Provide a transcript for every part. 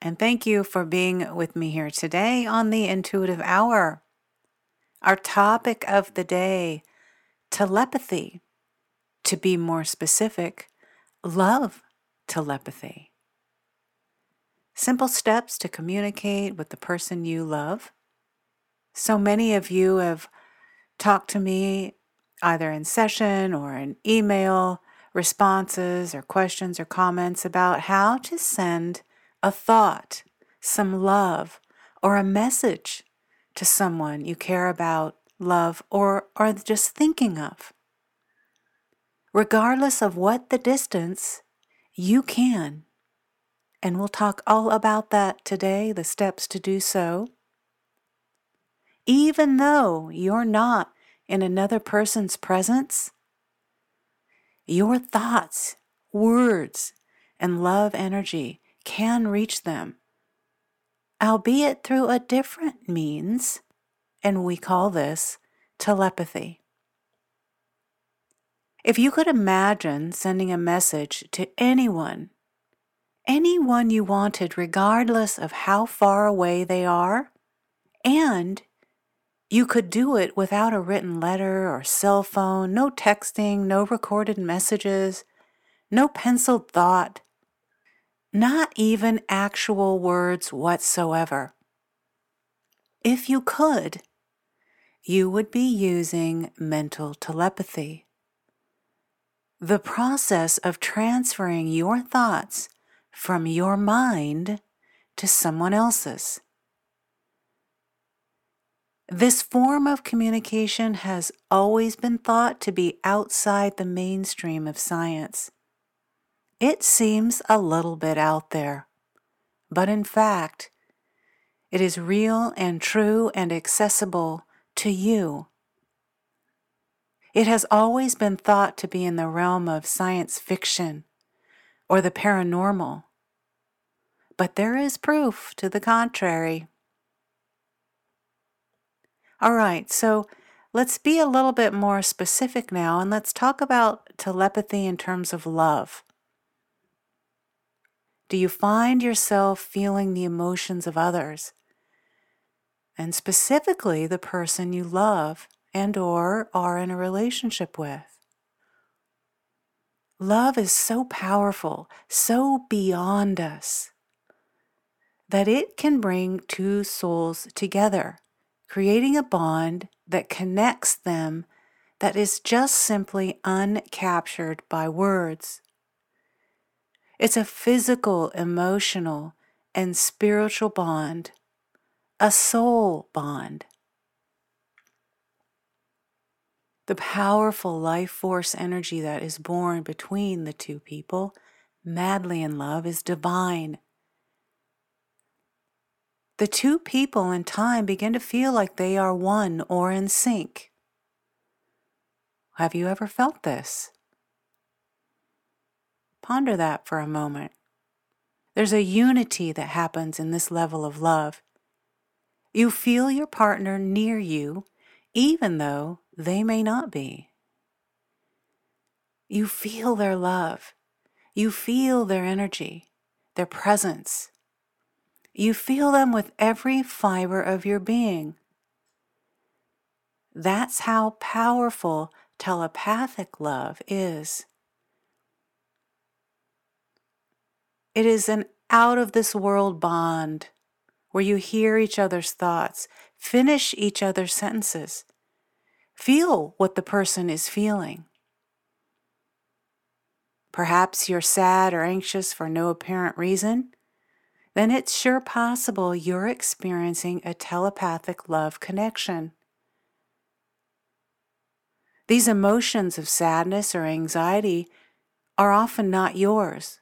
and thank you for being with me here today on the Intuitive Hour. Our topic of the day telepathy. To be more specific, love telepathy. Simple steps to communicate with the person you love. So many of you have talked to me either in session or in email responses or questions or comments about how to send a thought, some love, or a message to someone you care about, love, or are just thinking of. Regardless of what the distance, you can. And we'll talk all about that today, the steps to do so. Even though you're not in another person's presence, your thoughts, words, and love energy can reach them, albeit through a different means, and we call this telepathy. If you could imagine sending a message to anyone, anyone you wanted, regardless of how far away they are, and you could do it without a written letter or cell phone, no texting, no recorded messages, no penciled thought, not even actual words whatsoever. If you could, you would be using mental telepathy. The process of transferring your thoughts from your mind to someone else's. This form of communication has always been thought to be outside the mainstream of science. It seems a little bit out there, but in fact, it is real and true and accessible to you. It has always been thought to be in the realm of science fiction or the paranormal, but there is proof to the contrary. All right, so let's be a little bit more specific now and let's talk about telepathy in terms of love. Do you find yourself feeling the emotions of others? And specifically the person you love and or are in a relationship with. Love is so powerful, so beyond us, that it can bring two souls together, creating a bond that connects them that is just simply uncaptured by words. It's a physical, emotional, and spiritual bond, a soul bond. The powerful life force energy that is born between the two people, madly in love, is divine. The two people in time begin to feel like they are one or in sync. Have you ever felt this? Ponder that for a moment. There's a unity that happens in this level of love. You feel your partner near you, even though they may not be. You feel their love. You feel their energy, their presence. You feel them with every fiber of your being. That's how powerful telepathic love is. It is an out of this world bond where you hear each other's thoughts, finish each other's sentences, feel what the person is feeling. Perhaps you're sad or anxious for no apparent reason. Then it's sure possible you're experiencing a telepathic love connection. These emotions of sadness or anxiety are often not yours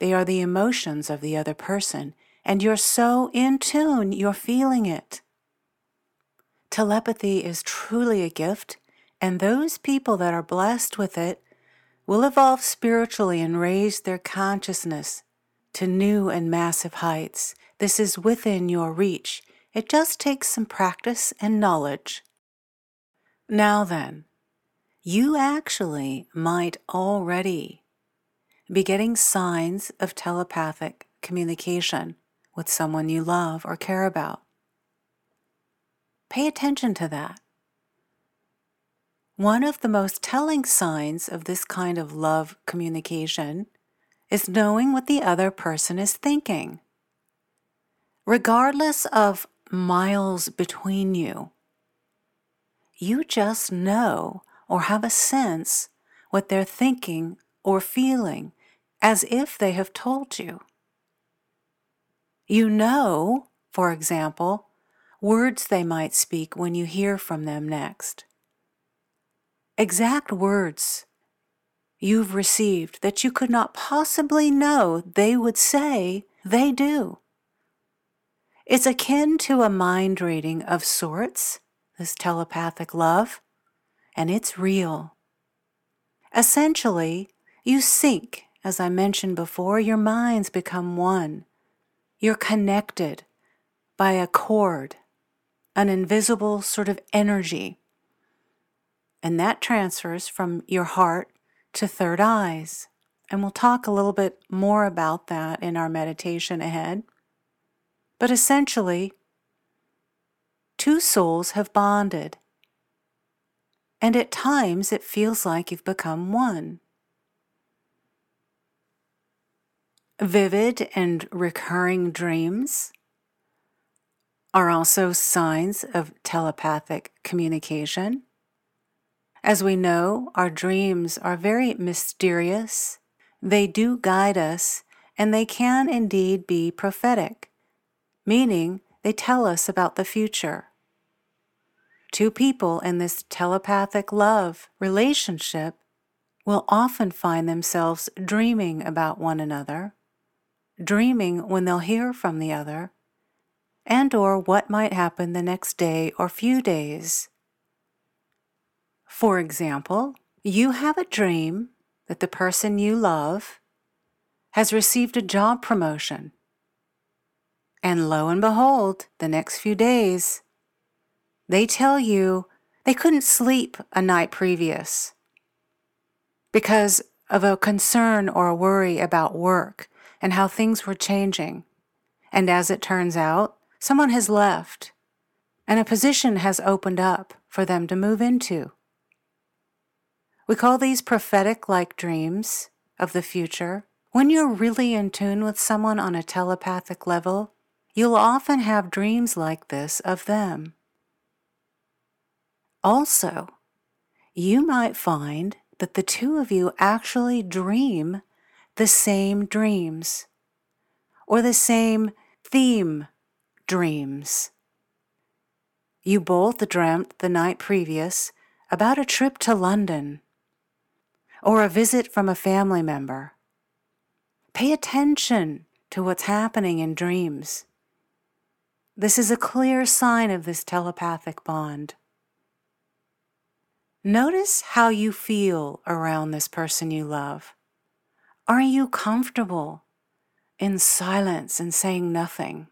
They are the emotions of the other person, and you're so in tune, you're feeling it. Telepathy is truly a gift, and those people that are blessed with it will evolve spiritually and raise their consciousness to new and massive heights. This is within your reach. It just takes some practice and knowledge. Now then, you actually might already be getting signs of telepathic communication with someone you love or care about. Pay attention to that. One of the most telling signs of this kind of love communication is knowing what the other person is thinking. Regardless of miles between you, you just know or have a sense what they're thinking or feeling as if they have told you. You know, for example, words they might speak when you hear from them next. Exact words you've received that you could not possibly know they would say, they do. It's akin to a mind reading of sorts, this telepathic love, and it's real. Essentially, you sync, as I mentioned before, your minds become one. You're connected by a cord, an invisible sort of energy. And that transfers from your heart to third eyes. And we'll talk a little bit more about that in our meditation ahead. But essentially, two souls have bonded. And at times it feels like you've become one. Vivid and recurring dreams are also signs of telepathic communication. As we know, our dreams are very mysterious. They do guide us, and they can indeed be prophetic, meaning they tell us about the future. Two people in this telepathic love relationship will often find themselves dreaming about one another, dreaming when they'll hear from the other, and or what might happen the next day or few days. For example, you have a dream that the person you love has received a job promotion. And lo and behold, the next few days, they tell you they couldn't sleep a night previous because of a concern or a worry about work and how things were changing. And as it turns out, someone has left and a position has opened up for them to move into. We call these prophetic like dreams of the future. When you're really in tune with someone on a telepathic level, you'll often have dreams like this of them. Also, you might find that the two of you actually dream the same dreams or the same theme dreams. You both dreamt the night previous about a trip to London or a visit from a family member. Pay attention to what's happening in dreams. This is a clear sign of this telepathic bond. Notice how you feel around this person you love. Are you comfortable in silence and saying nothing?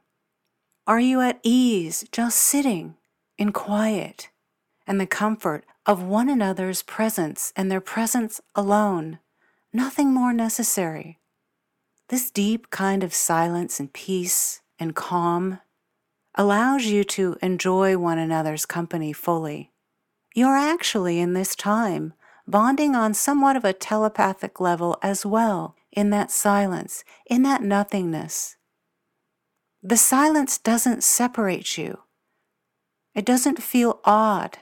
Are you at ease just sitting in quiet and the comfort of one another's presence and their presence alone, nothing more necessary. This deep kind of silence and peace and calm allows you to enjoy one another's company fully. You're actually in this time bonding on somewhat of a telepathic level as well, in that silence, in that nothingness. The silence doesn't separate you. It doesn't feel odd.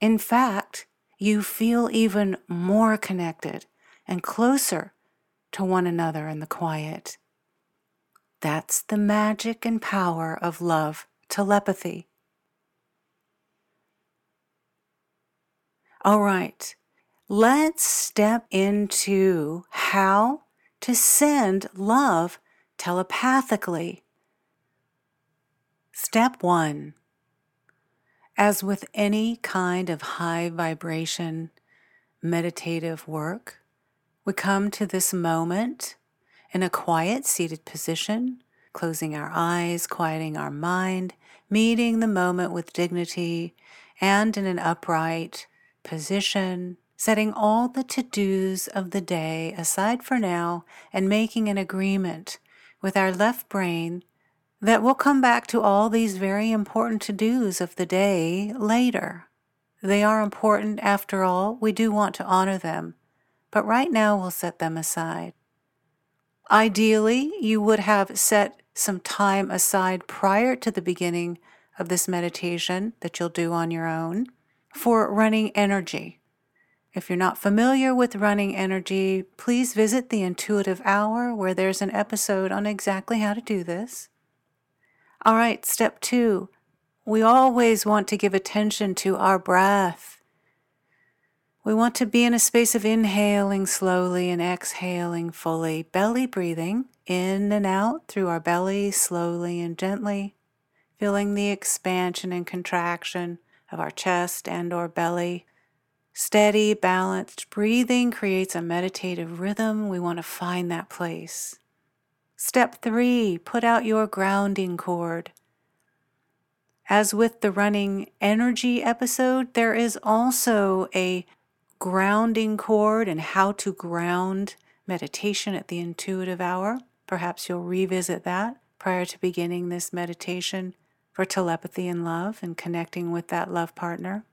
In fact, you feel even more connected and closer to one another in the quiet. That's the magic and power of love telepathy. All right, let's step into how to send love telepathically. Step one. As with any kind of high vibration meditative work, we come to this moment in a quiet seated position, closing our eyes, quieting our mind, meeting the moment with dignity, and in an upright position, setting all the to dos of the day aside for now and making an agreement with our left brain that we'll come back to all these very important to dos of the day later. They are important after all, we do want to honor them, but right now we'll set them aside. Ideally, you would have set some time aside prior to the beginning of this meditation that you'll do on your own for running energy. If you're not familiar with running energy, please visit the Intuitive Hour where there's an episode on exactly how to do this. All right, step two. We always want to give attention to our breath. We want to be in a space of inhaling slowly and exhaling fully, belly breathing in and out through our belly slowly and gently, feeling the expansion and contraction of our chest and or belly. Steady, balanced breathing creates a meditative rhythm. We want to find that place. Step three, put out your grounding cord. As with the running energy episode, there is also a grounding cord and how to ground meditation at the intuitive hour. Perhaps you'll revisit that prior to beginning this meditation for telepathy and love and connecting with that love partner.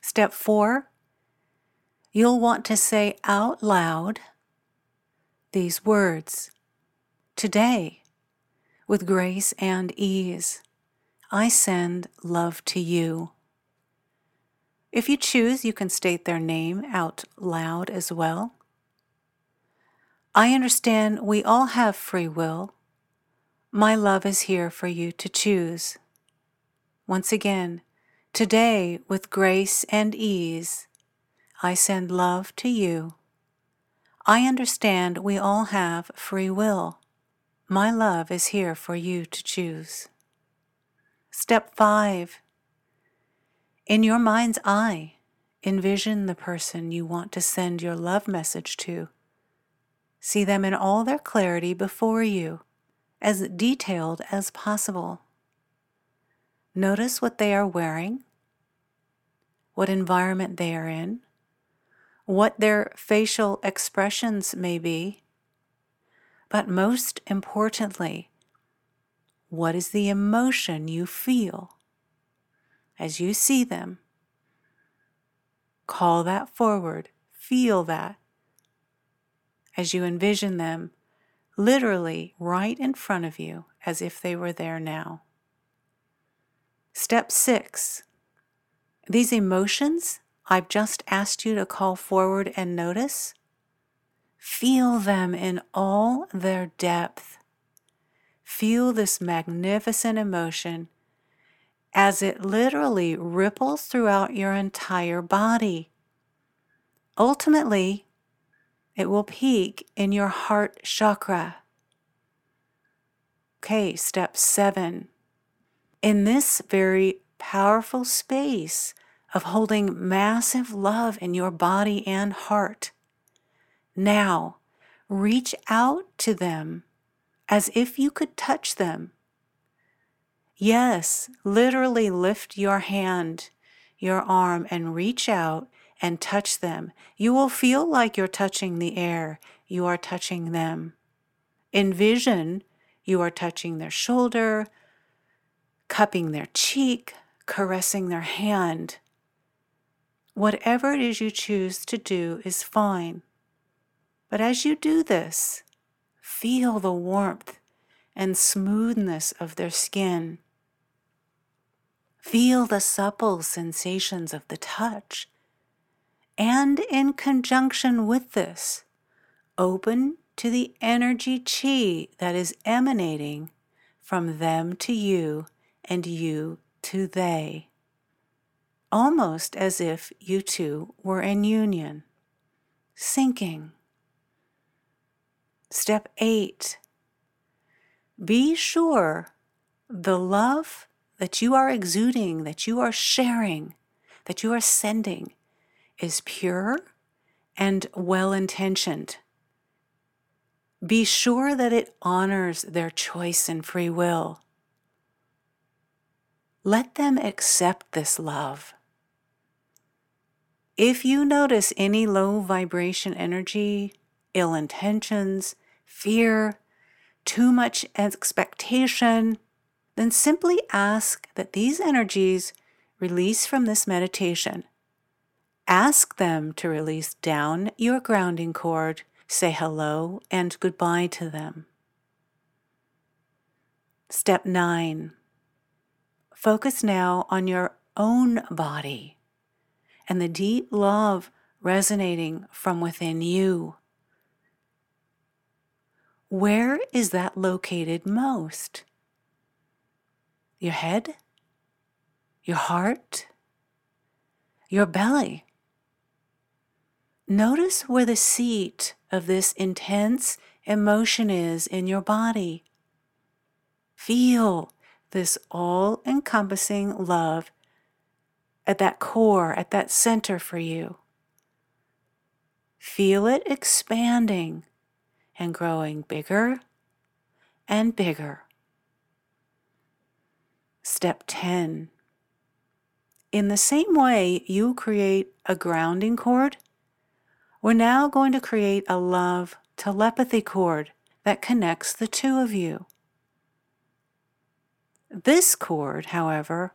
Step four, you'll want to say out loud these words Today, with grace and ease, I send love to you. If you choose, you can state their name out loud as well. I understand we all have free will. My love is here for you to choose. Once again, today with grace and ease, I send love to you. I understand we all have free will. My love is here for you to choose. Step 5 in your mind's eye, envision the person you want to send your love message to. See them in all their clarity before you, as detailed as possible. Notice what they are wearing, what environment they are in, what their facial expressions may be, but most importantly, what is the emotion you feel? as you see them, call that forward, feel that as you envision them literally right in front of you as if they were there now. Step six these emotions I've just asked you to call forward and notice, feel them in all their depth. Feel this magnificent emotion as it literally ripples throughout your entire body. Ultimately, it will peak in your heart chakra. Okay, step seven. In this very powerful space of holding massive love in your body and heart, now reach out to them as if you could touch them Yes, literally lift your hand, your arm, and reach out and touch them. You will feel like you're touching the air. You are touching them. Envision you are touching their shoulder, cupping their cheek, caressing their hand. Whatever it is you choose to do is fine. But as you do this, feel the warmth and smoothness of their skin. Feel the supple sensations of the touch. And in conjunction with this, open to the energy chi that is emanating from them to you and you to they. Almost as if you two were in union, Syncing. Step eight, be sure the love that you are exuding, that you are sharing, that you are sending is pure and well intentioned. Be sure that it honors their choice and free will. Let them accept this love. If you notice any low vibration energy, ill intentions, fear, too much expectation, then simply ask that these energies release from this meditation. Ask them to release down your grounding cord, say hello and goodbye to them. Step 9. Focus now on your own body and the deep love resonating from within you. Where is that located most? Your head? Your heart? Your belly? Notice where the seat of this intense emotion is in your body. Feel this all encompassing love at that core, at that center for you. Feel it expanding and growing bigger and bigger. Step 10. In the same way you create a grounding cord, we're now going to create a love telepathy cord that connects the two of you. This cord, however,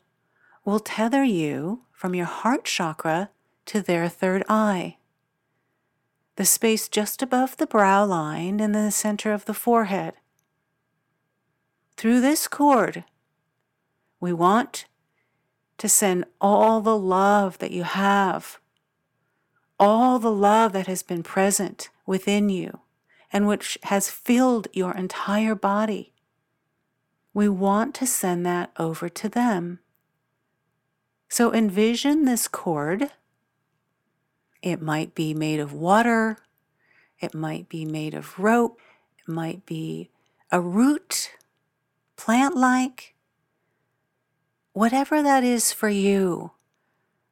will tether you from your heart chakra to their third eye, the space just above the brow line in the center of the forehead. Through this cord, we want to send all the love that you have, all the love that has been present within you and which has filled your entire body. We want to send that over to them. So envision this cord. It might be made of water, it might be made of rope, it might be a root, plant like, whatever that is for you,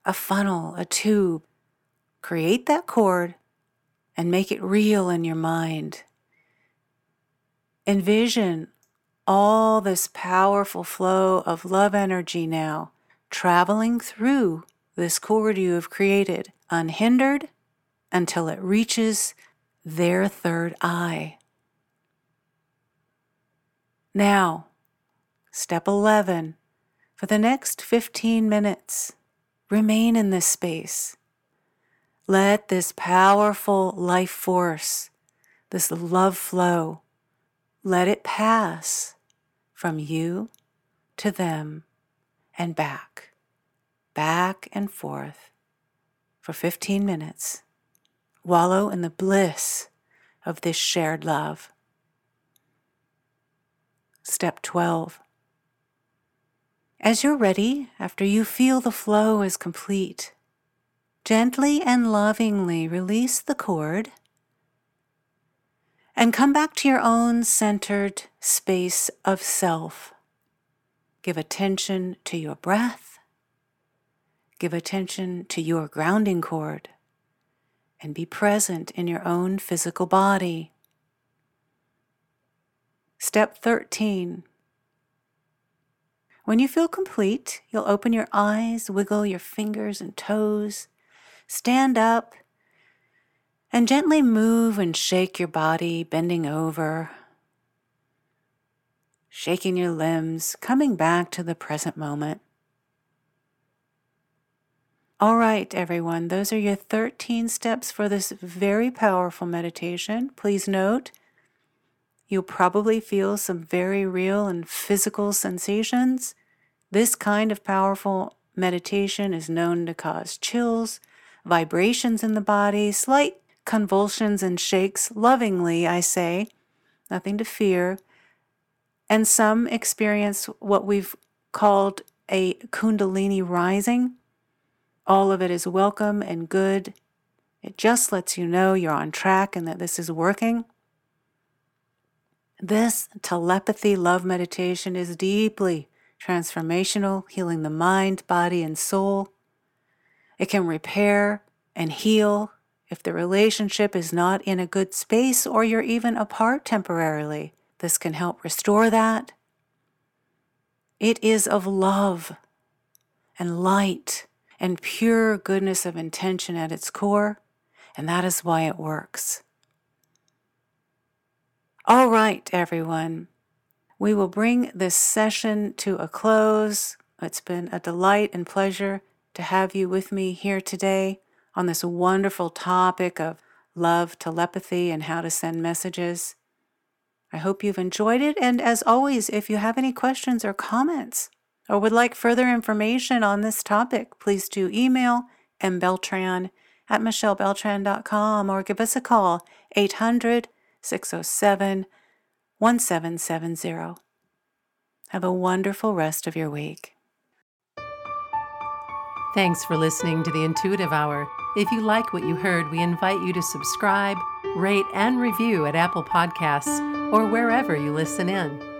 a funnel, a tube. Create that cord and make it real in your mind. Envision all this powerful flow of love energy now traveling through this cord you have created, unhindered until it reaches their third eye. Now, step 11. For the next 15 minutes, remain in this space. Let this powerful life force, this love flow, let it pass from you to them and back, back and forth for 15 minutes. Wallow in the bliss of this shared love. Step 12. As you're ready, after you feel the flow is complete, gently and lovingly release the cord and come back to your own centered space of self. Give attention to your breath. Give attention to your grounding cord. And be present in your own physical body. Step 13. When you feel complete, you'll open your eyes, wiggle your fingers and toes, stand up, and gently move and shake your body, bending over, shaking your limbs, coming back to the present moment. All right, everyone, those are your 13 steps for this very powerful meditation. Please note, you'll probably feel some very real and physical sensations. This kind of powerful meditation is known to cause chills, vibrations in the body, slight convulsions and shakes, lovingly, I say, nothing to fear and some experience what we've called a Kundalini rising. All of it is welcome and good. It just lets you know you're on track and that this is working. This telepathy love meditation is deeply transformational, healing the mind, body, and soul. It can repair and heal if the relationship is not in a good space or you're even apart temporarily. This can help restore that. It is of love and light and pure goodness of intention at its core, and that is why it works. All right, everyone. We will bring this session to a close. It's been a delight and pleasure to have you with me here today on this wonderful topic of love, telepathy, and how to send messages. I hope you've enjoyed it. And as always, if you have any questions or comments or would like further information on this topic, please do email mbeltran at michellebeltran.com or give us a call 800 607 1770. Have a wonderful rest of your week. Thanks for listening to the Intuitive Hour. If you like what you heard, we invite you to subscribe, rate, and review at Apple Podcasts or wherever you listen in.